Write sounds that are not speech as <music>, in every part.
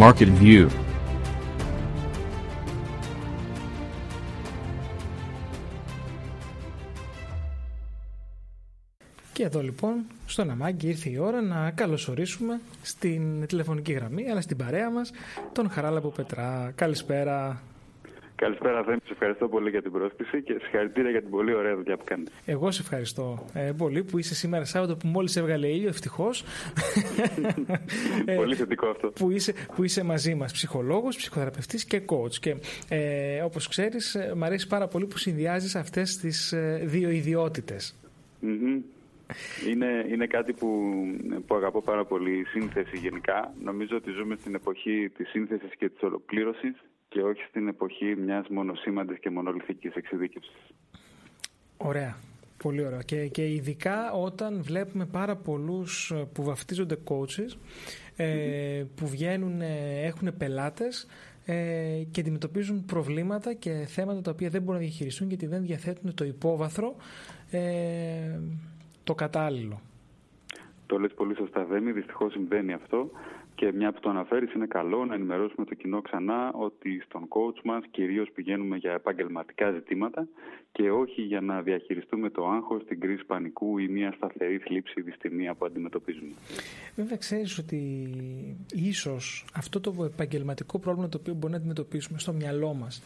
Market View Και εδώ λοιπόν στον Αμάγκη ήρθε η ώρα να καλωσορίσουμε στην τηλεφωνική γραμμή αλλά στην παρέα μας τον Χαράλαμπο Πετρά. Καλησπέρα. Καλησπέρα, Δέμη. Σε ευχαριστώ πολύ για την πρόσκληση και συγχαρητήρια για την πολύ ωραία δουλειά που κάνετε. Εγώ σε ευχαριστώ ε, πολύ που είσαι σήμερα Σάββατο που μόλις έβγαλε ήλιο, ευτυχώς. <laughs> πολύ θετικό αυτό. Που είσαι, που είσαι μαζί μας, ψυχολόγος, ψυχοθεραπευτής και coach. Και ε, όπως ξέρεις, ε, μου αρέσει πάρα πολύ που συνδυάζεις αυτές τις ε, δύο ιδιότητες. Είναι, είναι κάτι που, που αγαπώ πάρα πολύ, η σύνθεση γενικά. Νομίζω ότι ζούμε στην εποχή της σύνθεσης και της ολοκλήρωσης και όχι στην εποχή μιας μονοσήμαντης και μονολυθικής εξειδίκευσης. Ωραία. Πολύ ωραία. Και, και ειδικά όταν βλέπουμε πάρα πολλούς που βαφτίζονται coaches, ε, που βγαίνουν, ε, έχουν πελάτες ε, και αντιμετωπίζουν προβλήματα και θέματα τα οποία δεν μπορούν να διαχειριστούν γιατί δεν διαθέτουν το υπόβαθρο ε, το κατάλληλο. Το λες πολύ σωστά, Δέμη. Δυστυχώς συμβαίνει αυτό και μια που το αναφέρεις είναι καλό να ενημερώσουμε το κοινό ξανά ότι στον coach μας κυρίως πηγαίνουμε για επαγγελματικά ζητήματα και όχι για να διαχειριστούμε το άγχος, την κρίση πανικού ή μια σταθερή θλίψη δυστημία που αντιμετωπίζουμε. Βέβαια ξέρεις ότι ίσως αυτό το επαγγελματικό πρόβλημα το οποίο μπορεί να αντιμετωπίσουμε στο μυαλό μας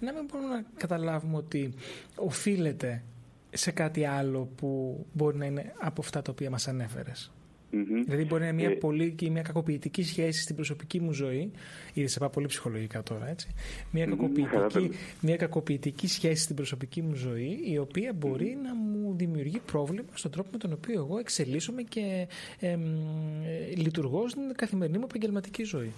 να μην μπορούμε να καταλάβουμε ότι οφείλεται σε κάτι άλλο που μπορεί να είναι από αυτά τα οποία μας ανέφερες. Mm-hmm. Δηλαδή μπορεί να είναι μια ε... πολύ και μια κακοποιητική σχέση στην προσωπική μου ζωή. Ήδη σε πάω πολύ ψυχολογικά τώρα, έτσι. Μια, κακοποιητική, μια κακοποιητική σχέση στην προσωπική μου ζωή, η οποία μπορεί να μου δημιουργεί πρόβλημα στον τρόπο με τον οποίο εγώ εξελίσσομαι και ε, λειτουργώ στην καθημερινή μου επαγγελματική ζωή.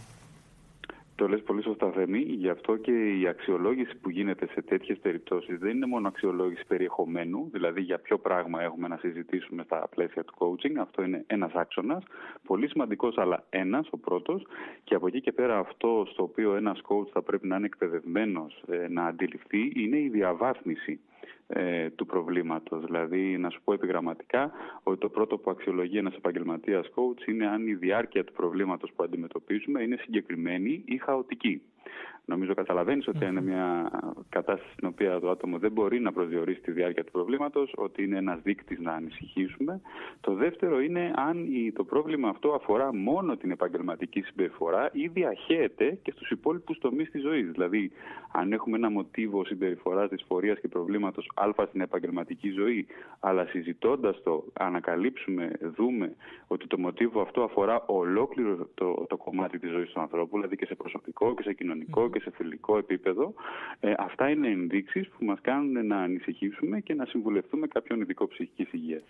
Το λες πολύ σωστά Θέμη, γι' αυτό και η αξιολόγηση που γίνεται σε τέτοιες περιπτώσεις δεν είναι μόνο αξιολόγηση περιεχομένου, δηλαδή για ποιο πράγμα έχουμε να συζητήσουμε στα πλαίσια του coaching, αυτό είναι ένας άξονας, πολύ σημαντικός αλλά ένας, ο πρώτος, και από εκεί και πέρα αυτό στο οποίο ένας coach θα πρέπει να είναι εκπαιδευμένος ε, να αντιληφθεί είναι η διαβάθμιση ε, του προβλήματος. Δηλαδή, να σου πω επιγραμματικά ότι το πρώτο που αξιολογεί ένας επαγγελματίας coach είναι αν η διάρκεια του προβλήματος που αντιμετωπίζουμε είναι συγκεκριμένη ή χαοτική. Νομίζω καταλαβαίνεις ότι είναι μια κατάσταση στην οποία το άτομο δεν μπορεί να προσδιορίσει τη διάρκεια του προβλήματος, ότι είναι ένας δείκτης να ανησυχήσουμε. Το δεύτερο είναι αν το πρόβλημα αυτό αφορά μόνο την επαγγελματική συμπεριφορά ή διαχέεται και στους υπόλοιπους τομείς της ζωής. Δηλαδή, αν έχουμε ένα μοτίβο συμπεριφοράς, δυσφορία και προβλήματος Α στην επαγγελματική ζωή, αλλά συζητώντας το, ανακαλύψουμε, δούμε ότι το μοτίβο αυτό αφορά ολόκληρο το, το κομμάτι της ζωής του ανθρώπου, δηλαδή και σε προσωπικό και σε κοινωνικό και σε φιλικό επίπεδο, ε, αυτά είναι ενδείξεις που μας κάνουν να ανησυχήσουμε και να συμβουλευτούμε κάποιον ειδικό ψυχικής υγείας.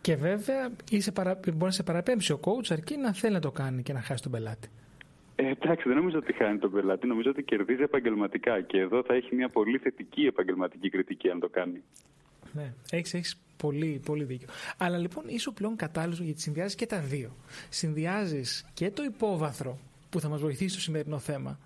Και βέβαια είσαι παρα... μπορεί να σε παραπέμψει ο coach αρκεί να θέλει να το κάνει και να χάσει τον πελάτη. Ε, εντάξει, δεν νομίζω ότι χάνει τον πελάτη. Νομίζω ότι κερδίζει επαγγελματικά και εδώ θα έχει μια πολύ θετική επαγγελματική κριτική αν το κάνει. Ναι, έχεις έχεις πολύ, πολύ δίκιο. Αλλά λοιπόν είσαι πλέον κατάλληλος γιατί συνδυάζεις και τα δύο. Συνδυάζεις και το υπόβαθρο που θα μας βοηθήσει στο σημερινό θέμα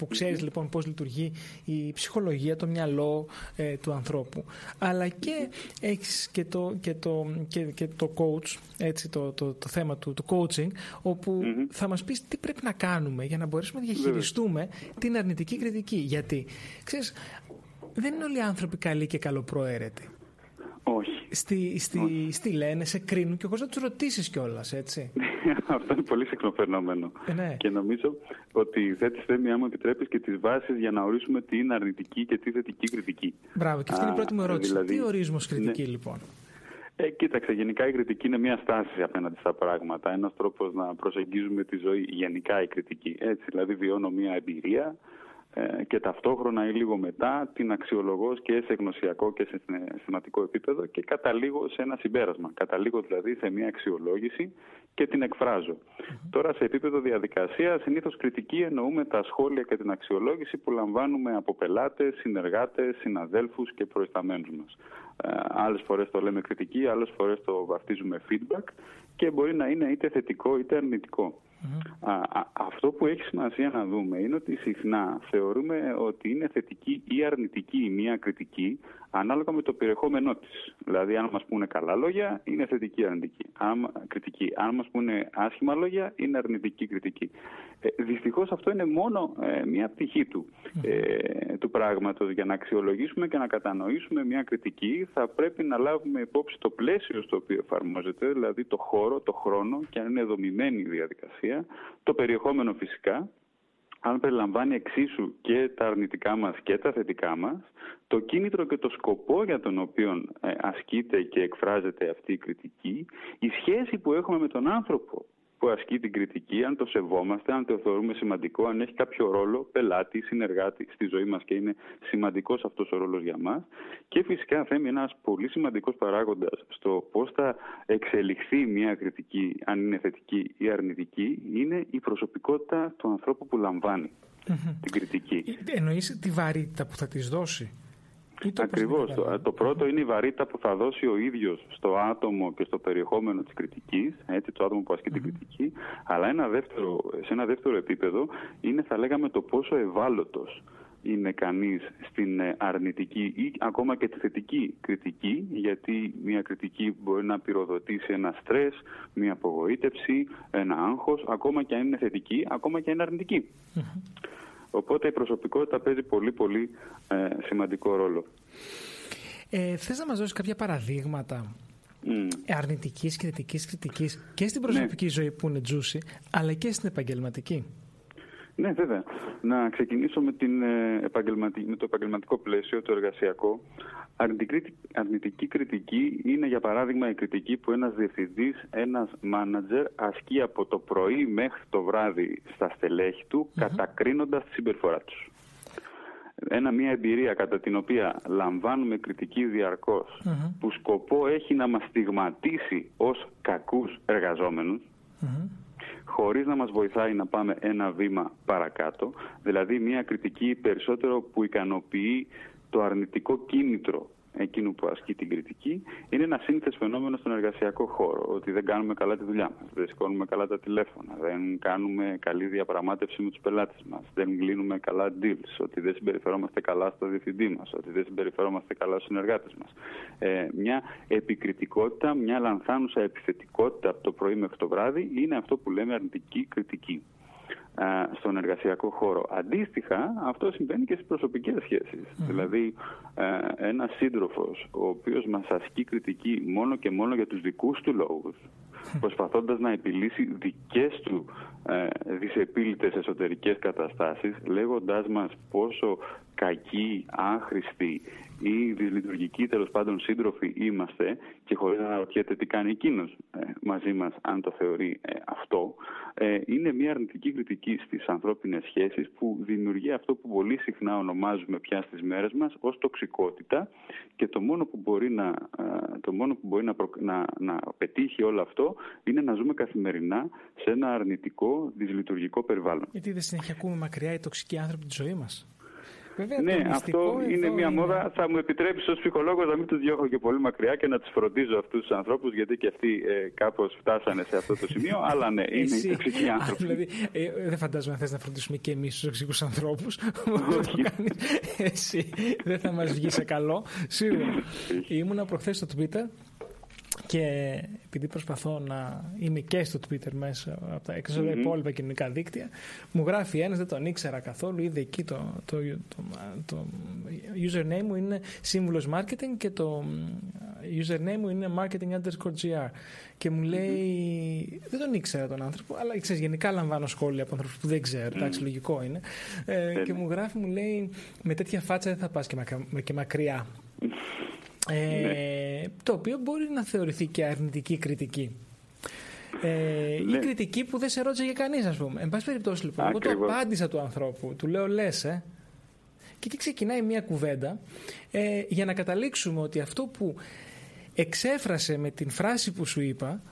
που ξέρεις λοιπόν πώς λειτουργεί η ψυχολογία, το μυαλό ε, του ανθρώπου. Αλλά και έχεις και το, και το, και, και το coach, έτσι, το, το, το θέμα του, του coaching, όπου θα μας πεις τι πρέπει να κάνουμε για να μπορέσουμε να διαχειριστούμε την αρνητική κριτική. Γιατί, ξέρεις, δεν είναι όλοι οι άνθρωποι καλοί και καλοπροαίρετοι. Όχι. Στη, στη, στη λένε, σε κρίνουν και χωρίς να τους ρωτήσεις κιόλας, έτσι. <laughs> Αυτό είναι πολύ συχνοφερνόμενο. Ε, ναι. Και νομίζω ότι θέτει θέμη, άμα επιτρέπεις, και τις βάσεις για να ορίσουμε τι είναι αρνητική και τι θετική κριτική. Μπράβο, και αυτή είναι η πρώτη μου ερώτηση. Δηλαδή, τι ορίζουμε ως κριτική, ναι. λοιπόν; Ε, κοίταξε, γενικά η κριτική είναι μια στάση απέναντι στα πράγματα. Ένας τρόπος να προσεγγίζουμε τη ζωή, γενικά η κριτική. Έτσι, δηλαδή, βιώνω μια εμπειρία, ε, και ταυτόχρονα ή λίγο μετά την αξιολογώ και σε γνωσιακό και σε θεματικό επίπεδο και καταλήγω σε ένα συμπέρασμα. Καταλήγω δηλαδή σε μια αξιολόγηση και την εκφράζω. Τώρα σε επίπεδο διαδικασίας συνήθως κριτική εννοούμε τα σχόλια και την αξιολόγηση που λαμβάνουμε από πελάτες, συνεργάτες, συναδέλφους και προϊσταμένους μας. Ε, άλλες φορές το λέμε κριτική, άλλες φορές το βαφτίζουμε feedback και μπορεί να είναι είτε θετικό είτε αρνητικό. Α, αυτό που έχει σημασία να δούμε είναι ότι συχνά θεωρούμε ότι είναι θετική ή αρνητική η μία κριτική ανάλογα με το περιεχόμενό της. Δηλαδή, αν μας πούνε καλά λόγια, είναι θετική αρνητική. Αν, κριτική. Αν μας πούνε άσχημα λόγια, είναι αρνητική κριτική. Ε, δυστυχώς αυτό είναι μόνο ε, μια πτυχή του, ε, του πράγματος. Για να αξιολογήσουμε και να κατανοήσουμε μια κριτική, θα πρέπει να λάβουμε υπόψη το πλαίσιο στο οποίο εφαρμόζεται, δηλαδή το χώρο, το χρόνο και αν είναι δομημένη η διαδικασία, το περιεχόμενο φυσικά, αν περιλαμβάνει εξίσου και τα αρνητικά μας και τα θετικά μας, το κίνητρο και το σκοπό για τον οποίο ε, ασκείται και εκφράζεται αυτή η κριτική, η σχέση που έχουμε με τον άνθρωπο που ασκεί την κριτική, αν το σεβόμαστε, αν το θεωρούμε σημαντικό, αν έχει κάποιο ρόλο, πελάτη, συνεργάτη στη ζωή μας και είναι σημαντικός αυτός ο ρόλος για μας. Και φυσικά θέμει ένας πολύ σημαντικός παράγοντας στο πώς θα εξελιχθεί μια κριτική, αν είναι θετική ή αρνητική, είναι η προσωπικότητα του ανθρώπου που λαμβάνει την κριτική. Εννοείς τη βαρύτητα που θα της δώσει; Ακριβώς. Το, το πρώτο είναι η βαρύτητα που θα δώσει ο ίδιος στο άτομο και στο περιεχόμενο της κριτικής, έτσι, το άτομο που ασκεί την κριτική. Αλλά ένα δεύτερο, σε ένα δεύτερο επίπεδο είναι, θα λέγαμε, το πόσο ευάλωτος είναι κανείς στην ε, αρνητική ή ακόμα και τη θετική κριτική, γιατί μια κριτική μπορεί να πυροδοτήσει ένα στρες, μια απογοήτευση, ένα άγχος, ακόμα και αν είναι θετική, ακόμα και αν είναι Οπότε η προσωπικότητα παίζει πολύ πολύ ε, σημαντικό ρόλο. Ε, θες να μας δώσεις κάποια παραδείγματα mm. αρνητικής και θετικής κριτικής και στην προσωπική ναι. ζωή που είναι τζούσι, αλλά και στην επαγγελματική; Ναι, βέβαια. Να ξεκινήσω με, την, ε, με το επαγγελματικό πλαίσιο, το εργασιακό. Αρνητική κριτική είναι, για παράδειγμα, η κριτική που ένας διευθυντής, ένας μάνατζερ ασκεί από το πρωί μέχρι το βράδυ στα στελέχη του, mm-hmm. κατακρίνοντας τη συμπεριφορά τους. Ένα, μια εμπειρία κατά την οποία λαμβάνουμε κριτική που σκοπό έχει να μας στιγματίσει ως κακούς εργαζόμενους, χωρίς να μας βοηθάει να πάμε ένα βήμα παρακάτω, δηλαδή μια κριτική περισσότερο που ικανοποιεί το αρνητικό κίνητρο εκείνου που ασκεί την κριτική, είναι ένα σύνθεση φαινόμενο στον εργασιακό χώρο. Ότι δεν κάνουμε καλά τη δουλειά μας, δεν σηκώνουμε καλά τα τηλέφωνα, δεν κάνουμε καλή διαπραγμάτευση με τους πελάτες μας, δεν κλείνουμε καλά deals, ότι δεν συμπεριφερόμαστε καλά στο διευθυντή μας, ότι δεν συμπεριφερόμαστε καλά στους συνεργάτες μας. Ε, μια επικριτικότητα, μια λανθάνουσα επιθετικότητα από το πρωί μέχρι το βράδυ είναι αυτό που λέμε αρνητική κριτική στον εργασιακό χώρο. Αντίστοιχα, αυτό συμβαίνει και στις προσωπικές Δηλαδή, ένας σύντροφος ο οποίος μας ασκεί κριτική μόνο και μόνο για τους δικούς του λόγους, προσπαθώντας να επιλύσει δικές του ε, δυσεπίλητες εσωτερικές καταστάσεις, λέγοντάς μας πόσο κακοί, άχρηστοι ή δυσλειτουργικοί τέλος πάντων σύντροφοι είμαστε και χωρίς να αναρωτιέται τι κάνει εκείνος ε, μαζί μας, αν το θεωρεί ε, αυτό, ε, είναι μια αρνητική κριτική στις ανθρώπινες σχέσεις που δημιουργεί αυτό που πολύ συχνά ονομάζουμε πια στις μέρες μας ως τοξικότητα και το μόνο που μπορεί να, το μόνο που μπορεί να, να, να πετύχει όλο αυτό είναι να ζούμε καθημερινά σε ένα αρνητικό, δυσλειτουργικό περιβάλλον. Γιατί δεν συνέχεια ακούμε μακριά οι τοξικοί άνθρωποι τη ζωή μας; Βέβαια, ναι, αυτό είναι μια μόδα. Θα μου επιτρέψεις ως ψυχολόγος να μην τους διώχω και πολύ μακριά και να τους φροντίζω αυτούς τους ανθρώπους, γιατί και αυτοί ε, κάπως φτάσανε σε αυτό το σημείο. <laughs> αλλά ναι, είναι οι τοξικοί άνθρωποι. δηλαδή, ε, δεν φαντάζομαι να θες να φροντίσουμε και εμείς τους τοξικού ανθρώπους. <laughs> Εσύ δεν θα μας βγει σε καλό. Σίγουρα. <laughs> Ήμουνα προχθές στο Twitter και επειδή προσπαθώ να είμαι και στο Twitter μέσα από τα έξω mm-hmm. υπόλοιπα κοινωνικά δίκτυα, μου γράφει ένας, δεν τον ήξερα καθόλου, είδε εκεί το, το, το, το username μου είναι σύμβουλος marketing και το username μου είναι marketing underscore gr. Και μου λέει, δεν τον ήξερα τον άνθρωπο, αλλά ξέρεις, γενικά λαμβάνω σχόλια από ανθρώπους που δεν ξέρω, εντάξει, λογικό είναι. Ε, και μου γράφει, μου λέει, με τέτοια φάτσα δεν θα πας και μακριά. Ε, το οποίο μπορεί να θεωρηθεί και αρνητική κριτική. Ε, Ή ναι. κριτική που δεν σε ρώτησε για κανείς, ας πούμε. Εν πάση περιπτώσει, λοιπόν, εγώ το απάντησα του ανθρώπου, του λέω λες, ε. Και εκεί ξεκινάει μια κουβέντα ε, για να καταλήξουμε ότι αυτό που εξέφρασε με την φράση που σου είπα,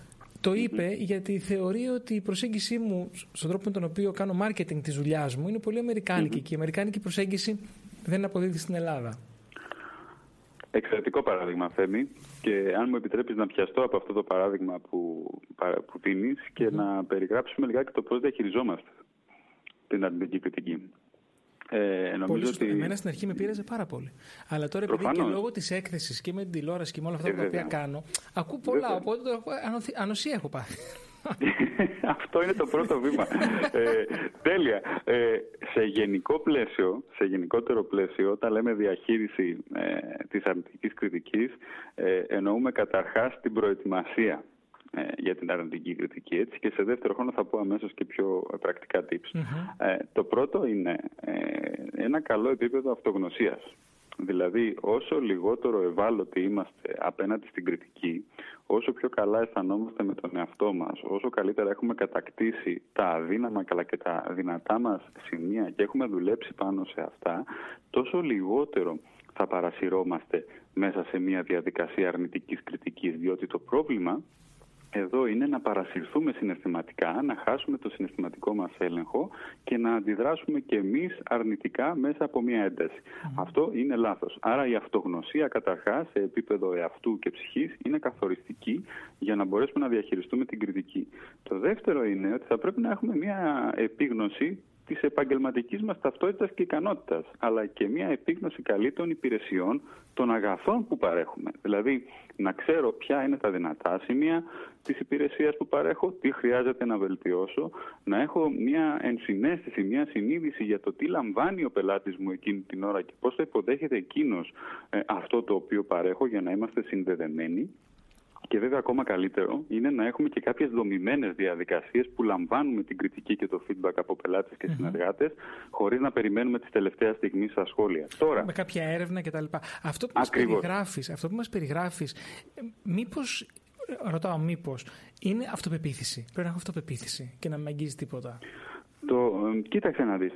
το είπε γιατί θεωρεί ότι η προσέγγιση μου, στον τρόπο με τον οποίο κάνω marketing της δουλειάς μου, είναι πολύ αμερικάνικη. Και η αμερικάνικη προσέγγιση δεν αποδίδει στην Ελλάδα. Εξαιρετικό παράδειγμα, Θέμη. Και αν μου επιτρέπεις να πιαστώ από αυτό το παράδειγμα που, που δίνεις και να περιγράψουμε λιγάκι το πώς διαχειριζόμαστε την αρνητική κριτική. Ε, νομίζω ότι... Εμένα στην αρχή με πήραζε πάρα πολύ. Αλλά τώρα επειδή και λόγω της έκθεσης και με την τηλεόραση και με όλα αυτά ε, τα κάνω, ακούω πολλά. Οπότε ανοσία έχω πάθει. <laughs> Αυτό είναι το πρώτο βήμα. ε, τέλεια. Ε, σε γενικό πλαίσιο, σε γενικότερο πλαίσιο, όταν λέμε διαχείριση ε, της αρνητικής κριτικής, ε, εννοούμε καταρχάς την προετοιμασία ε, για την αρνητική κριτική. Έτσι. Και σε δεύτερο χρόνο θα πω αμέσως και πιο πρακτικά tips. Ε, το πρώτο είναι ε, ένα καλό επίπεδο αυτογνωσίας. Δηλαδή, όσο λιγότερο ευάλωτοι είμαστε απέναντι στην κριτική, όσο πιο καλά αισθανόμαστε με τον εαυτό μας, όσο καλύτερα έχουμε κατακτήσει τα αδύναμα καλά και τα δυνατά μας σημεία και έχουμε δουλέψει πάνω σε αυτά, τόσο λιγότερο θα παρασυρώμαστε μέσα σε μια διαδικασία αρνητικής κριτικής, διότι το πρόβλημα εδώ είναι να παρασυρθούμε συναισθηματικά, να χάσουμε το συναισθηματικό μας έλεγχο και να αντιδράσουμε και εμείς αρνητικά μέσα από μια ένταση. Αυτό είναι λάθος. Άρα η αυτογνωσία καταρχάς σε επίπεδο εαυτού και ψυχής είναι καθοριστική για να μπορέσουμε να διαχειριστούμε την κριτική. Το δεύτερο είναι ότι θα πρέπει να έχουμε μια επίγνωση της επαγγελματικής μας ταυτότητας και ικανότητας, αλλά και μια επίγνωση καλή των υπηρεσιών, των αγαθών που παρέχουμε. Δηλαδή, να ξέρω ποια είναι τα δυνατά σημεία της υπηρεσίας που παρέχω, τι χρειάζεται να βελτιώσω, να έχω μια ενσυναίσθηση, μια συνείδηση για το τι λαμβάνει ο πελάτης μου εκείνη την ώρα και πώς θα υποδέχεται εκείνος ε, αυτό το οποίο παρέχω για να είμαστε συνδεδεμένοι. Και βέβαια ακόμα καλύτερο είναι να έχουμε και κάποιες δομημένες διαδικασίες που λαμβάνουμε την κριτική και το feedback από πελάτες και mm-hmm. συνεργάτες χωρίς να περιμένουμε τις τελευταία στιγμής στα σχόλια. Τώρα, με κάποια έρευνα κτλ. Αυτό που μας περιγράφεις, αυτό που μας περιγράφεις, μήπως, ρωτάω μήπως, είναι αυτοπεποίθηση. Πρέπει να έχω αυτοπεποίθηση και να μην αγγίζει τίποτα. Το, κοίταξε να δεις.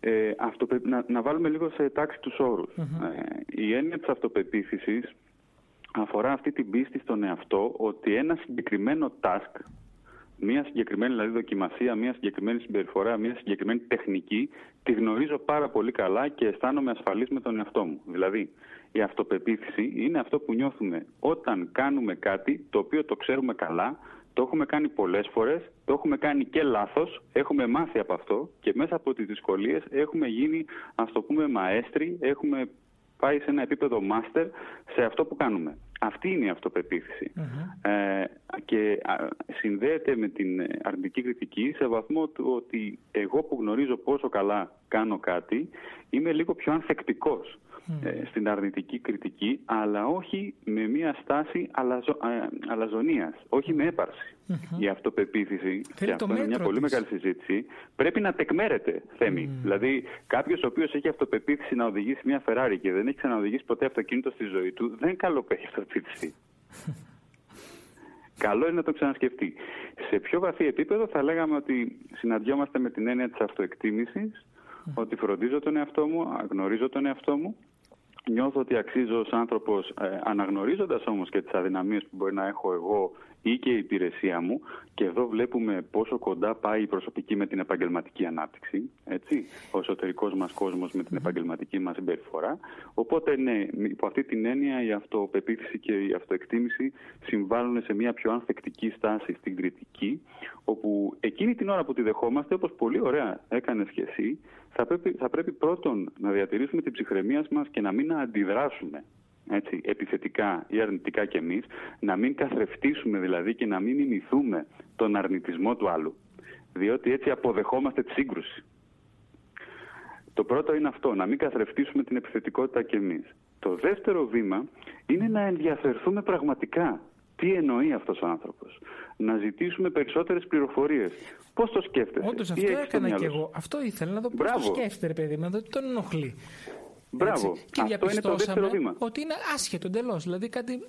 Ε, αυτοπε... να, να βάλουμε λίγο σε τάξη τους όρους. Mm-hmm. Ε, η έννοια της αυτοπεποίθησης αφορά αυτή την πίστη στον εαυτό ότι ένα συγκεκριμένο task, μια συγκεκριμένη δηλαδή δοκιμασία, μια συγκεκριμένη συμπεριφορά, μια συγκεκριμένη τεχνική, τη γνωρίζω πάρα πολύ καλά και αισθάνομαι ασφαλής με τον εαυτό μου. Δηλαδή, η αυτοπεποίθηση είναι αυτό που νιώθουμε όταν κάνουμε κάτι το οποίο το ξέρουμε καλά, το έχουμε κάνει πολλές φορές, το έχουμε κάνει και λάθος, έχουμε μάθει από αυτό και μέσα από τις δυσκολίες έχουμε γίνει, ας το πούμε, μαέστροι, έχουμε πάει σε ένα επίπεδο master σε αυτό που κάνουμε. Αυτή είναι η αυτοπεποίθηση. Ε, και συνδέεται με την αρνητική κριτική σε βαθμό του ότι εγώ που γνωρίζω πόσο καλά κάνω κάτι, είμαι λίγο πιο ανθεκτικός. Ε, στην αρνητική κριτική, αλλά όχι με μια στάση αλαζο, αλαζονίας, όχι με έπαρση. Η αυτοπεποίθηση, και αυτό είναι μια πολύ μεγάλη συζήτηση, πρέπει να τεκμέρεται, Θέμη. Δηλαδή, κάποιος ο οποίος έχει αυτοπεποίθηση να οδηγήσει μια Ferrari και δεν έχει ξαναοδηγήσει ποτέ αυτοκίνητο στη ζωή του, δεν καλό που έχει αυτοπεποίθηση. <laughs> Καλό είναι να το ξανασκεφτεί. Σε πιο βαθύ επίπεδο θα λέγαμε ότι συναντιόμαστε με την έννοια της αυτοεκτίμησης, ότι φροντίζω τον εαυτό μου, γνωρίζω τον εαυτό μου Νιώθω ότι αξίζω ως άνθρωπος, ε, αναγνωρίζοντας όμως και τις αδυναμίες που μπορεί να έχω εγώ ή και η υπηρεσία μου και εδώ βλέπουμε πόσο κοντά πάει η προσωπική με την επαγγελματική ανάπτυξη, έτσι, ο εσωτερικός μας κόσμος με την επαγγελματική μας συμπεριφορά. Οπότε ναι, υπό αυτή την έννοια η αυτοπεποίθηση και η αυτοεκτίμηση συμβάλλουν σε μια πιο ανθεκτική στάση στην κριτική, όπου εκείνη την ώρα που τη δεχόμαστε, όπως πολύ ωραία έκανες και εσύ, θα πρέπει, θα πρέπει πρώτον να διατηρήσουμε την ψυχραιμία μας και να μην αντιδράσουμε έτσι, επιθετικά ή αρνητικά κι εμείς, να μην καθρεφτήσουμε δηλαδή και να μην μιμηθούμε τον αρνητισμό του άλλου. Διότι έτσι αποδεχόμαστε τη σύγκρουση. Το πρώτο είναι αυτό, να μην καθρεφτήσουμε την επιθετικότητα κι εμείς. Το δεύτερο βήμα είναι να ενδιαφερθούμε πραγματικά. Τι εννοεί αυτός ο άνθρωπος. Να ζητήσουμε περισσότερες πληροφορίες. Πώς το σκέφτεσαι; Όντως αυτό έκανα και εγώ. Αυτό ήθελα να δω πώς το σκέφτεται, παιδί μου, να δω τι τον ενοχλεί. Μπράβο. Και Αυτό είναι το δεύτερο βήμα. Ότι είναι άσχετο εντελώς. Δηλαδή κάτι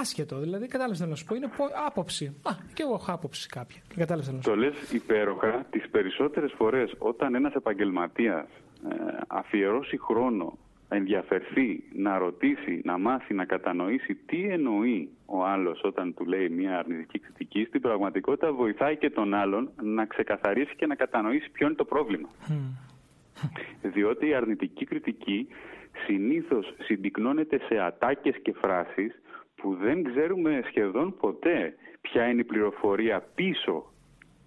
άσχετο. Δηλαδή, κατάλαβες να σου πω, είναι άποψη. Α, και εγώ έχω άποψη κάποια. Κατάλαβες να σου Το λες υπέροχα. Τις περισσότερες φορές όταν ένας επαγγελματίας ε, αφιερώσει χρόνο, ενδιαφερθεί, να ρωτήσει, να μάθει, να κατανοήσει τι εννοεί ο άλλος όταν του λέει μια αρνητική κριτική, στην πραγματικότητα βοηθάει και τον άλλον να ξεκαθαρίσει και να κατανοήσει ποιο είναι το πρόβλημα. Διότι η αρνητική κριτική συνήθως συμπυκνώνεται σε ατάκες και φράσεις που δεν ξέρουμε σχεδόν ποτέ ποια είναι η πληροφορία πίσω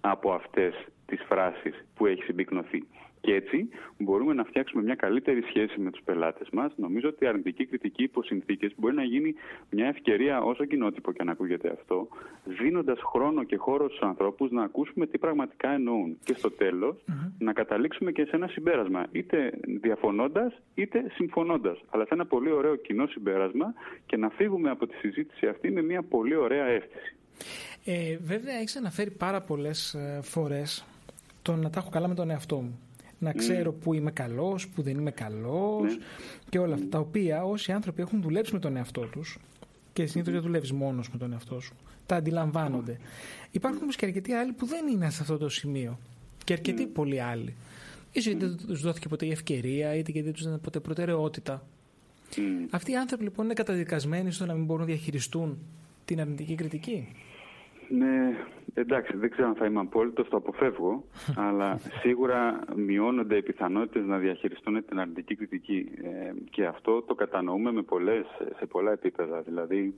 από αυτές τις φράσεις που έχει συμπυκνωθεί. Και έτσι μπορούμε να φτιάξουμε μια καλύτερη σχέση με τους πελάτες μας. Νομίζω ότι η αρνητική κριτική υπό συνθήκες μπορεί να γίνει μια ευκαιρία, όσο κοινότυπο και αν ακούγεται αυτό, δίνοντας χρόνο και χώρο στους ανθρώπους να ακούσουμε τι πραγματικά εννοούν. Και στο τελο να καταλήξουμε και σε ένα συμπέρασμα, είτε διαφωνώντας είτε συμφωνώντας. Αλλά σε ένα πολύ ωραίο κοινό συμπέρασμα και να φύγουμε από τη συζήτηση αυτή με μια πολύ ωραία αίσθηση. Ε, βέβαια, έχεις αναφέρει πάρα πολλές ε, φορές το να τα έχω καλά με τον εαυτό μου να ξέρω που είμαι καλός, που δεν είμαι καλός ναι. και όλα αυτά τα οποία όσοι άνθρωποι έχουν δουλέψει με τον εαυτό τους και συνήθως δεν δουλεύεις μόνος με τον εαυτό σου. Τα αντιλαμβάνονται. Υπάρχουν όμως και αρκετοί άλλοι που δεν είναι σε αυτό το σημείο. Και αρκετοί πολλοί άλλοι. σω γιατί δεν τους δόθηκε ποτέ η ευκαιρία, είτε γιατί δεν τους ποτέ προτεραιότητα. Αυτοί οι άνθρωποι λοιπόν είναι καταδικασμένοι στο να μην μπορούν να διαχειριστούν την αρνητική κριτική. Ναι, εντάξει, δεν ξέρω αν θα είμαι απόλυτος, το αποφεύγω, <laughs> αλλά σίγουρα μειώνονται οι πιθανότητες να διαχειριστούν την αρνητική κριτική. Ε, και αυτό το κατανοούμε με πολλές, σε πολλά επίπεδα. Δηλαδή,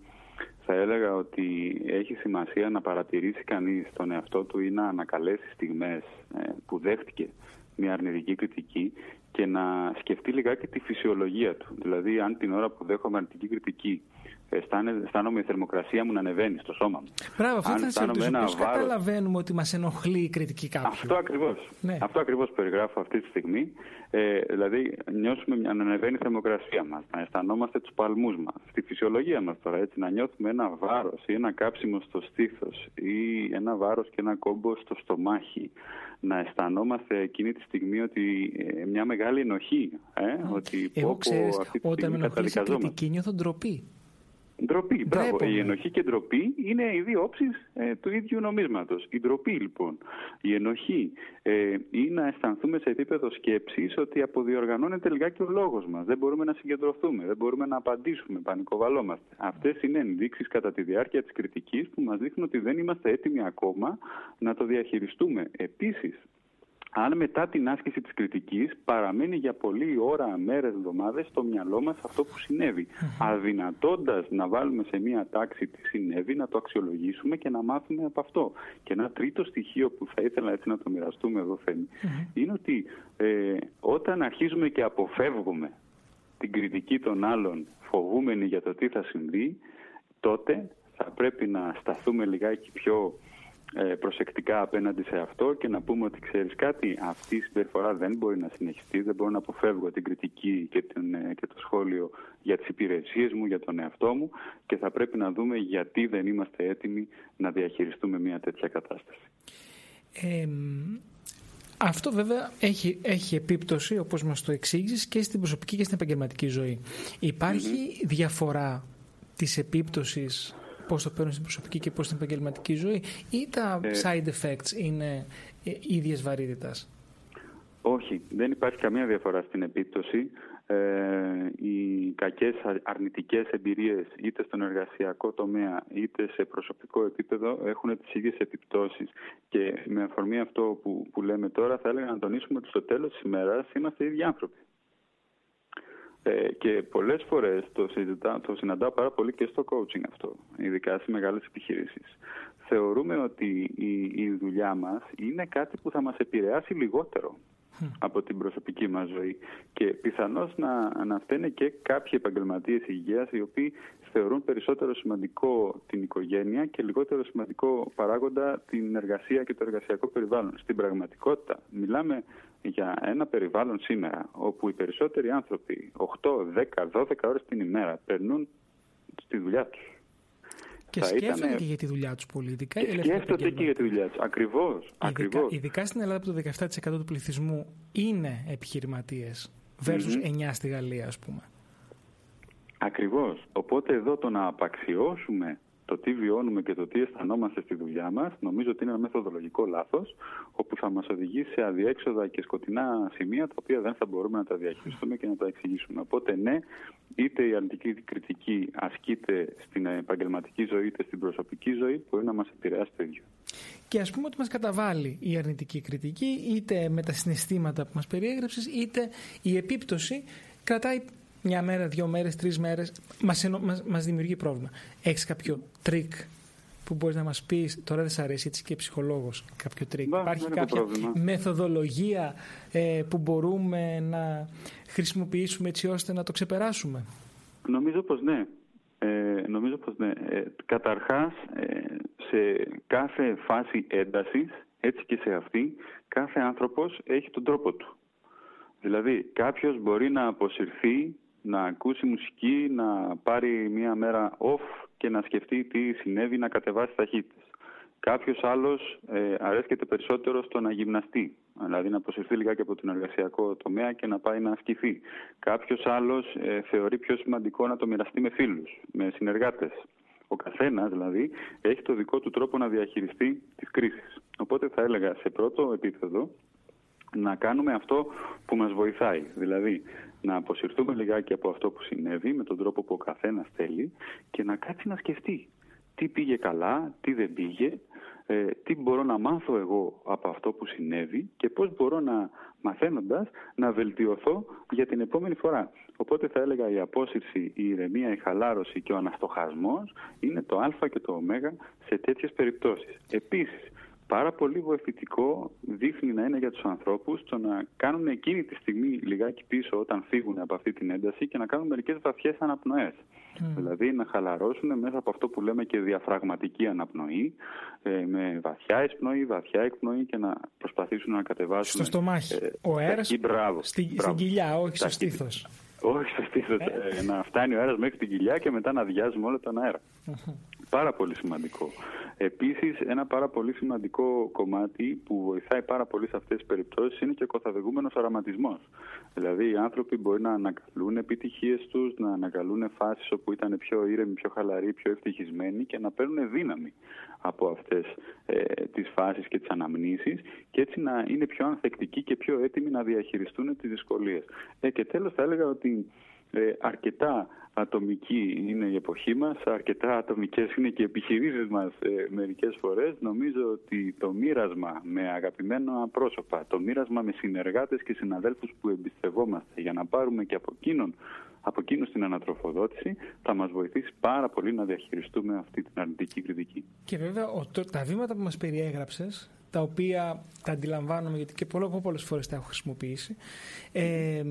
θα έλεγα ότι έχει σημασία να παρατηρήσει κανείς τον εαυτό του ή να ανακαλέσει στιγμές ε, που δέχτηκε μια αρνητική κριτική και να σκεφτεί λιγάκι τη φυσιολογία του. Δηλαδή, αν την ώρα που δέχομαι αρνητική κριτική αισθάνομαι η θερμοκρασία μου να ανεβαίνει στο σώμα μου. Μπράβο, αυτό θα σε ρωτήσω. Πώς καταλαβαίνουμε ότι μας ενοχλεί η κριτική κάποιου. Αυτό ακριβώς. Ναι. Αυτό ακριβώς περιγράφω αυτή τη στιγμή. Ε, δηλαδή νιώσουμε να ανεβαίνει η θερμοκρασία μας, να αισθανόμαστε τους παλμούς μας, στη φυσιολογία μας τώρα, έτσι, να νιώθουμε ένα βάρος ή ένα κάψιμο στο στήθος ή ένα βάρος και ένα κόμπο στο στομάχι. Να αισθανόμαστε εκείνη τη στιγμή ότι ε, μια μεγάλη ενοχή. Ε, ότι Εγώ ξέρεις, όταν με ενοχλείς η κριτική νιώθω ντροπή. Ντροπή, μπράβο. Η ενοχή και η ντροπή είναι οι δύο όψεις ε, του ίδιου νομίσματος. Η ντροπή λοιπόν, η ενοχή ε, ή να αισθανθούμε σε επίπεδο σκέψης ότι αποδιοργανώνεται λιγάκι ο λόγος μας. Δεν μπορούμε να συγκεντρωθούμε, δεν μπορούμε να απαντήσουμε, πανικοβαλόμαστε. Αυτές είναι ενδείξεις κατά τη διάρκεια της κριτικής που μας δείχνουν ότι δεν είμαστε έτοιμοι ακόμα να το διαχειριστούμε. Επίσης, αν μετά την άσκηση της κριτικής παραμένει για πολλή ώρα, μέρες, εβδομάδες στο μυαλό μας αυτό που συνέβη. Αδυνατώντας να βάλουμε σε μία τάξη τι συνέβη, να το αξιολογήσουμε και να μάθουμε από αυτό. Και ένα τρίτο στοιχείο που θα ήθελα έτσι να το μοιραστούμε εδώ, Φέμη, είναι ότι ε, όταν αρχίζουμε και αποφεύγουμε την κριτική των άλλων φοβούμενοι για το τι θα συμβεί, τότε θα πρέπει να σταθούμε λιγάκι πιο ε, προσεκτικά απέναντι σε αυτό και να πούμε ότι ξέρεις κάτι, αυτή η συμπεριφορά δεν μπορεί να συνεχιστεί, δεν μπορώ να αποφεύγω την κριτική και, την, ε, και το σχόλιο για τις υπηρεσίες μου, για τον εαυτό μου και θα πρέπει να δούμε γιατί δεν είμαστε έτοιμοι να διαχειριστούμε μια τέτοια κατάσταση. αυτό βέβαια έχει, έχει επίπτωση, όπως μας το εξήγησες, και στην προσωπική και στην επαγγελματική ζωή. διαφορά της επίπτωσης πώς το παίρνουν στην προσωπική και πώς στην επαγγελματική ζωή ή τα ε, side effects είναι ε, ίδιες βαρύτητας; Όχι, δεν υπάρχει καμία διαφορά στην επίπτωση. Ε, οι κακές αρνητικές εμπειρίες είτε στον εργασιακό τομέα είτε σε προσωπικό επίπεδο έχουν τις ίδιες επιπτώσεις και με αφορμή αυτό που, που λέμε τώρα θα έλεγα να τονίσουμε ότι στο τέλος της ημέρας είμαστε οι ίδιοι άνθρωποι. Ε, και πολλές φορές το, το συναντάω πάρα πολύ και στο coaching αυτό, ειδικά σε μεγάλες επιχειρήσεις. Θεωρούμε ότι η, η δουλειά μας είναι κάτι που θα μας επηρεάσει λιγότερο από την προσωπική μας ζωή και πιθανώς να, να φταίνε και κάποιοι επαγγελματίες υγείας οι οποίοι θεωρούν περισσότερο σημαντικό την οικογένεια και λιγότερο σημαντικό παράγοντα την εργασία και το εργασιακό περιβάλλον. Στην πραγματικότητα μιλάμε για ένα περιβάλλον σήμερα όπου οι περισσότεροι άνθρωποι 8, 10, 12 ώρες την ημέρα περνούν στη δουλειά τους. Και θα σκέφτονται και για τη δουλειά τους πολιτικά. Και σκέφτονται και για τη δουλειά τους. Ακριβώς. Ειδικά, ειδικά στην Ελλάδα που το 17% του πληθυσμού είναι επιχειρηματίες, versus 9 στη Γαλλία, ας πούμε. Ακριβώς. Οπότε εδώ το να απαξιώσουμε το τι βιώνουμε και το τι αισθανόμαστε στη δουλειά μας, νομίζω ότι είναι ένα μεθοδολογικό λάθος, όπου θα μας οδηγήσει σε αδιέξοδα και σκοτεινά σημεία, τα οποία δεν θα μπορούμε να τα διαχειριστούμε και να τα εξηγήσουμε. Οπότε, ναι, είτε η αρνητική κριτική ασκείται στην επαγγελματική ζωή, είτε στην προσωπική ζωή, μπορεί να μας επηρεάσει το ίδιο. Και ας πούμε ότι μας καταβάλει η αρνητική κριτική, είτε με τα συναισθήματα που μας περιέγραψες, είτε η επίπτωση κρατάει μια μέρα, δύο μέρες, τρεις μέρες, μας μας, μας δημιουργεί πρόβλημα. Έχεις κάποιο τρικ που μπορείς να μας πεις, τώρα δεν σε αρέσει έτσι και ψυχολόγος, κάποιο τρικ. Υπάρχει κάποια μεθοδολογία ε, που μπορούμε να χρησιμοποιήσουμε έτσι ώστε να το ξεπεράσουμε; Νομίζω πως ναι. Ε, νομίζω πως ναι. Ε, καταρχάς, ε, σε κάθε φάση έντασης, έτσι και σε αυτή, κάθε άνθρωπος έχει τον τρόπο του. Δηλαδή, κάποιος μπορεί να αποσυρθεί, να ακούσει μουσική, να πάρει μία μέρα off και να σκεφτεί τι συνέβη, να κατεβάσει ταχύτητες. Κάποιος άλλος ε, αρέσκεται περισσότερο στο να γυμναστεί, δηλαδή να αποσυρθεί λιγάκι από τον εργασιακό τομέα και να πάει να ασκηθεί. Κάποιος άλλος ε, θεωρεί πιο σημαντικό να το μοιραστεί με φίλους, με συνεργάτες. Ο καθένας δηλαδή έχει το δικό του τρόπο να διαχειριστεί τις κρίσεις. Οπότε θα έλεγα σε πρώτο επίπεδο να κάνουμε αυτό που μας βοηθάει. Δηλαδή να αποσυρθούμε λιγάκι από αυτό που συνέβη με τον τρόπο που ο καθένας θέλει και να κάτσει να σκεφτεί τι πήγε καλά, τι δεν πήγε, ε, τι μπορώ να μάθω εγώ από αυτό που συνέβη και πώς μπορώ να μαθαίνοντας να βελτιωθώ για την επόμενη φορά. Οπότε θα έλεγα η απόσυρση, η ηρεμία, η χαλάρωση και ο αναστοχασμός είναι το α και το ω σε τέτοιες περιπτώσεις. Επίσης, πάρα πολύ βοηθητικό δείχνει να είναι για τους ανθρώπους το να κάνουν εκείνη τη στιγμή λιγάκι πίσω όταν φύγουν από αυτή την ένταση και να κάνουν μερικές βαθιές αναπνοές. Δηλαδή να χαλαρώσουν μέσα από αυτό που λέμε και διαφραγματική αναπνοή ε, με βαθιά εισπνοή, βαθιά εκπνοή και να προσπαθήσουν να κατεβάσουν... Στο στομάχι. Ε, ο αέρας στη, στην κοιλιά, όχι στο στήθος. Όχι στο στήθος. Ε. να φτάνει ο αέρας μέχρι την κοιλιά και μετά να αδειάζουμε όλο τον αέρα. Πάρα πολύ σημαντικό. Επίσης, ένα πάρα πολύ σημαντικό κομμάτι που βοηθάει πάρα πολύ σε αυτές τις περιπτώσεις είναι και ο κοθαδεγούμενος αραματισμός. Δηλαδή, οι άνθρωποι μπορεί να ανακαλούν επιτυχίες τους, να ανακαλούν φάσεις όπου ήταν πιο ήρεμοι, πιο χαλαροί, πιο ευτυχισμένοι και να παίρνουν δύναμη από αυτές ε, τις φάσεις και τις αναμνήσεις και έτσι να είναι πιο ανθεκτικοί και πιο έτοιμοι να διαχειριστούν τις δυσκολίες. Ε, και τέλος θα έλεγα ότι ε, αρκετά ατομική είναι η εποχή μας, αρκετά ατομικές είναι και οι επιχειρήσεις μας ε, μερικές φορές. Νομίζω ότι το μοίρασμα με αγαπημένα πρόσωπα, το μοίρασμα με συνεργάτες και συναδέλφους που εμπιστευόμαστε για να πάρουμε και από εκείνον από εκείνους την ανατροφοδότηση θα μας βοηθήσει πάρα πολύ να διαχειριστούμε αυτή την αρνητική κριτική. Και βέβαια τα βήματα που μας περιέγραψες τα οποία τα αντιλαμβάνομαι γιατί και πολλές φορές τα έχω χρησιμοποιήσει ε,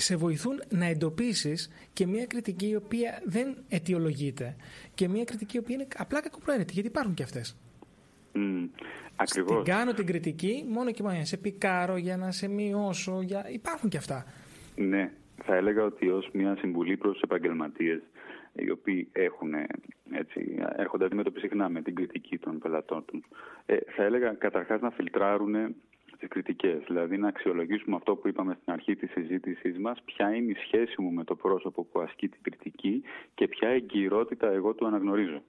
σε βοηθούν να εντοπίσεις και μια κριτική η οποία δεν αιτιολογείται και μια κριτική η οποία είναι απλά κακοπροαίρετη, γιατί υπάρχουν και αυτές. Mm, ακριβώς. Την κάνω την κριτική μόνο και μόνο για να σε πικάρω, για να σε μειώσω, για... υπάρχουν και αυτά. Ναι, θα έλεγα ότι ως μια συμβουλή προς τους επαγγελματίες οι οποίοι έχουν, έτσι, έρχονται αντιμέτωποι συχνά με την κριτική των πελατών τους. Ε, θα έλεγα καταρχάς να φιλτράρουν τις κριτικές. Δηλαδή να αξιολογήσουμε αυτό που είπαμε στην αρχή της συζήτησής μας, ποια είναι η σχέση μου με το πρόσωπο που ασκεί την κριτική και ποια εγκυρότητα εγώ του αναγνωρίζω.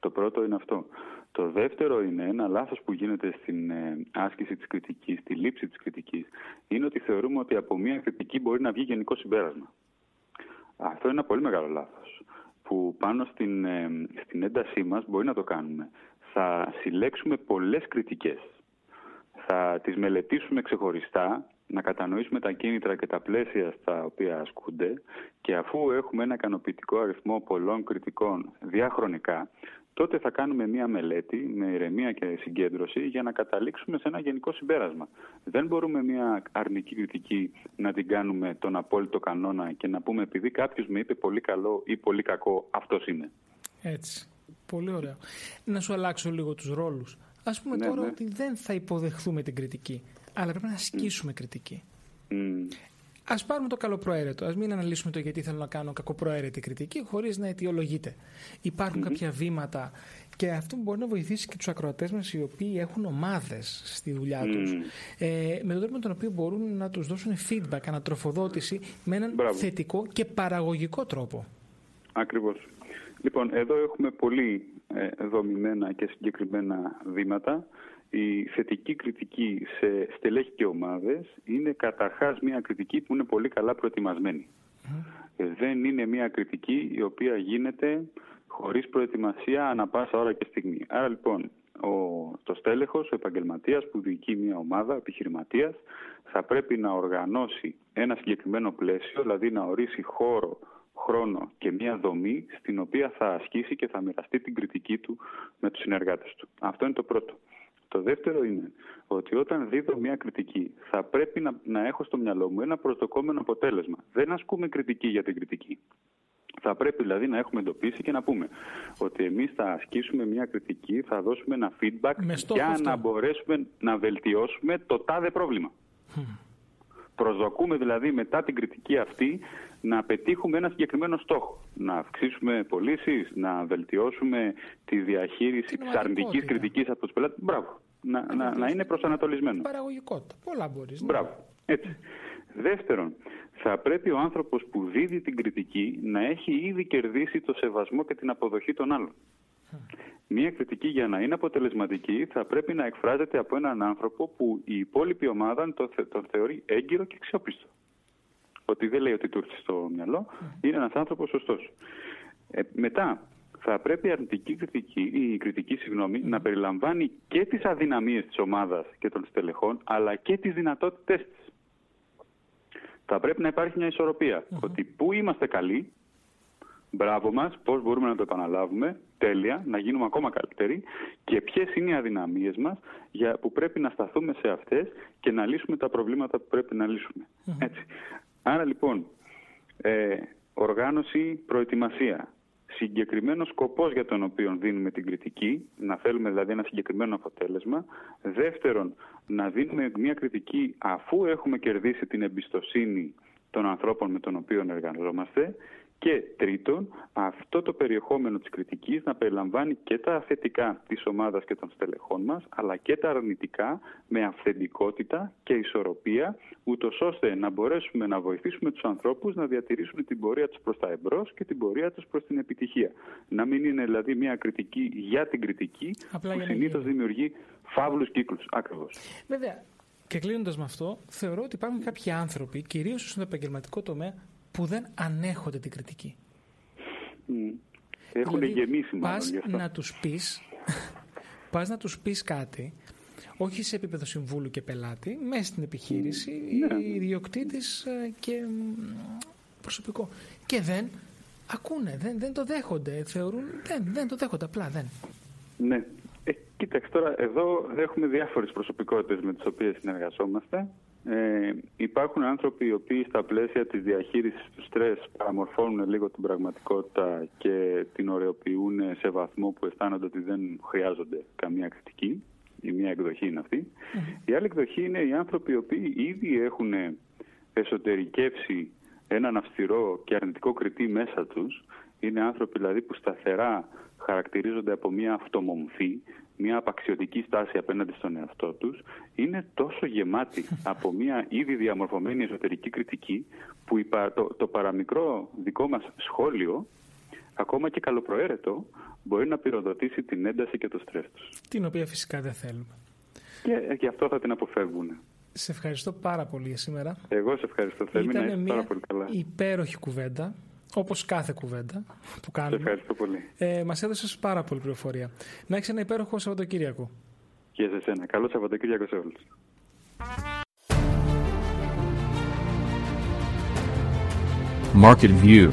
Το πρώτο είναι αυτό. Το δεύτερο είναι ένα λάθος που γίνεται στην ε, άσκηση της κριτικής, στη λήψη της κριτικής, είναι ότι θεωρούμε ότι από μια κριτική μπορεί να βγει γενικό συμπέρασμα. Αυτό είναι ένα πολύ μεγάλο λάθος. Που πάνω στην, ε, στην έντασή μας μπορεί να το κάνουμε. Θα συλλέξουμε πολλές κριτικές θα τις μελετήσουμε ξεχωριστά, να κατανοήσουμε τα κίνητρα και τα πλαίσια στα οποία ασκούνται και αφού έχουμε ένα ικανοποιητικό αριθμό πολλών κριτικών διαχρονικά, τότε θα κάνουμε μία μελέτη με ηρεμία και συγκέντρωση για να καταλήξουμε σε ένα γενικό συμπέρασμα. Δεν μπορούμε μία αρνητική κριτική να την κάνουμε τον απόλυτο κανόνα και να πούμε επειδή κάποιος με είπε πολύ καλό ή πολύ κακό, αυτός είναι. Έτσι. Πολύ ωραίο. Να σου αλλάξω λίγο τους ρόλους. Ας πούμε ναι, τώρα ναι. ότι δεν θα υποδεχθούμε την κριτική, αλλά πρέπει να ασκήσουμε κριτική. Mm. Α πάρουμε το καλοπροαίρετο. Α μην αναλύσουμε το γιατί θέλω να κάνω κακοπροαίρετη κριτική, χωρίς να αιτιολογείται. Υπάρχουν κάποια βήματα και αυτό μπορεί να βοηθήσει και τους ακροατές μας, οι οποίοι έχουν ομάδες στη δουλειά τους, ε, με τον τρόπο με τον οποίο μπορούν να τους δώσουν feedback, ανατροφοδότηση με έναν θετικό και παραγωγικό τρόπο. Ακριβώς. Λοιπόν, εδώ έχουμε πολύ ε, δομημένα και συγκεκριμένα βήματα. Η θετική κριτική σε στελέχη και ομάδες είναι καταρχάς μια κριτική που είναι πολύ καλά προετοιμασμένη. Ε, δεν είναι μια κριτική η οποία γίνεται χωρίς προετοιμασία ανα πάσα ώρα και στιγμή. Άρα λοιπόν ο, το στέλεχος, ο επαγγελματίας που διοικεί μια ομάδα επιχειρηματίας θα πρέπει να οργανώσει ένα συγκεκριμένο πλαίσιο, δηλαδή να ορίσει χώρο χρόνο και μια δομή στην οποία θα ασκήσει και θα μοιραστεί την κριτική του με τους συνεργάτες του. Αυτό είναι το πρώτο. Το δεύτερο είναι ότι όταν δίδω μια κριτική θα πρέπει να, να έχω στο μυαλό μου ένα προσδοκόμενο αποτέλεσμα. Δεν ασκούμε κριτική για την κριτική. Θα πρέπει δηλαδή να έχουμε εντοπίσει και να πούμε ότι εμείς θα ασκήσουμε μια κριτική, θα δώσουμε ένα feedback για να μπορέσουμε να βελτιώσουμε το τάδε πρόβλημα. Προσδοκούμε δηλαδή μετά την κριτική αυτή να πετύχουμε ένα συγκεκριμένο στόχο. Να αυξήσουμε πωλήσεις, να βελτιώσουμε τη διαχείριση της αρνητικής κριτικής από τους πελάτες. Μπράβο. Να, να, να είναι προσανατολισμένο. Παραγωγικότητα. Πολλά μπορείς. Ναι. Μπράβο. Έτσι. Δεύτερον, θα πρέπει ο άνθρωπος που δίδει την κριτική να έχει ήδη κερδίσει το σεβασμό και την αποδοχή των άλλων. Μία κριτική για να είναι αποτελεσματική θα πρέπει να εκφράζεται από έναν άνθρωπο που η υπόλοιπη ομάδα τον, τον θεωρεί έγκυρο και αξιόπιστο. Ότι δεν λέει ότι του έρθει στο μυαλό, είναι ένας άνθρωπος σωστός. Ε, μετά, θα πρέπει η αρνητική κριτική, η κριτική συγγνώμη, να περιλαμβάνει και τις αδυναμίες της ομάδας και των στελεχών, αλλά και τις δυνατότητες της. Θα πρέπει να υπάρχει μια ισορροπία. Ότι πού είμαστε καλοί, μπράβο μας, πώς μπορούμε να το επαναλάβουμε, τέλεια, να γίνουμε ακόμα καλύτεροι. Και ποιες είναι οι αδυναμίες μας για, που πρέπει να σταθούμε σε αυτές και να λύσουμε τα προβλήματα που πρέπει να λυσουμε Έτσι. Άρα λοιπόν, ε, οργάνωση, προετοιμασία, συγκεκριμένος σκοπός για τον οποίο δίνουμε την κριτική, να θέλουμε δηλαδή ένα συγκεκριμένο αποτέλεσμα. Δεύτερον, να δίνουμε μια κριτική αφού έχουμε κερδίσει την εμπιστοσύνη των ανθρώπων με τον οποίο εργαζόμαστε και τρίτον, αυτό το περιεχόμενο της κριτικής να περιλαμβάνει και τα θετικά της ομάδας και των στελεχών μας, αλλά και τα αρνητικά με αυθεντικότητα και ισορροπία, ούτως ώστε να μπορέσουμε να βοηθήσουμε τους ανθρώπους να διατηρήσουν την πορεία τους προς τα εμπρός και την πορεία τους προς την επιτυχία. Να μην είναι δηλαδή μια κριτική για την κριτική, Απλά που συνήθως δημιουργεί φαύλους κύκλους. Ακριβώς. Βέβαια, και κλείνοντας με αυτό, θεωρώ ότι υπάρχουν κάποιοι άνθρωποι, κυρίως στον επαγγελματικό τομέα, που δεν ανέχονται την κριτική. Έχουν δηλαδή, γεμίσει μάλλον πας να τους πεις, <laughs> πας να τους πεις κάτι, όχι σε επίπεδο συμβούλου και πελάτη, μέσα στην επιχείρηση, ναι. ιδιοκτήτης ε, και προσωπικό. Και δεν ακούνε, δεν, δεν το δέχονται, θεωρούν, δεν, δεν το δέχονται, απλά δεν. Ναι. Ε, κοίταξε τώρα, εδώ έχουμε διάφορες προσωπικότητες με τις οποίες συνεργαζόμαστε. Ε, υπάρχουν άνθρωποι οι οποίοι στα πλαίσια της διαχείρισης του στρες παραμορφώνουν λίγο την πραγματικότητα και την ωρεοποιούν σε βαθμό που αισθάνονται ότι δεν χρειάζονται καμία κριτική. Η μία εκδοχή είναι Η άλλη εκδοχή είναι οι άνθρωποι οι οποίοι ήδη έχουν εσωτερικεύσει έναν αυστηρό και αρνητικό κριτή μέσα τους. Είναι άνθρωποι δηλαδή που σταθερά χαρακτηρίζονται από μια αυτομομφή, μια απαξιωτική στάση απέναντι στον εαυτό τους, είναι τόσο γεμάτη <laughs> από μια ήδη διαμορφωμένη εσωτερική κριτική που το, το παραμικρό δικό μας σχόλιο, ακόμα και καλοπροαίρετο, μπορεί να πυροδοτήσει την ένταση και το στρες τους. Την οποία φυσικά δεν θέλουμε. Και γι' αυτό θα την αποφεύγουν. Σε ευχαριστώ πάρα πολύ για σήμερα. Εγώ σε ευχαριστώ, Θέμη, να είσαι πάρα πολύ καλά. υπέροχη κουβέντα. Όπως κάθε κουβέντα που κάνουμε. Σε ευχαριστώ πολύ. Ε, Μας έδωσες πάρα πολύ πληροφορία. Να έχεις ένα υπέροχο Σαββατοκύριακο. Και σε εσένα. Καλό Σαββατοκύριακο σε όλους. Market View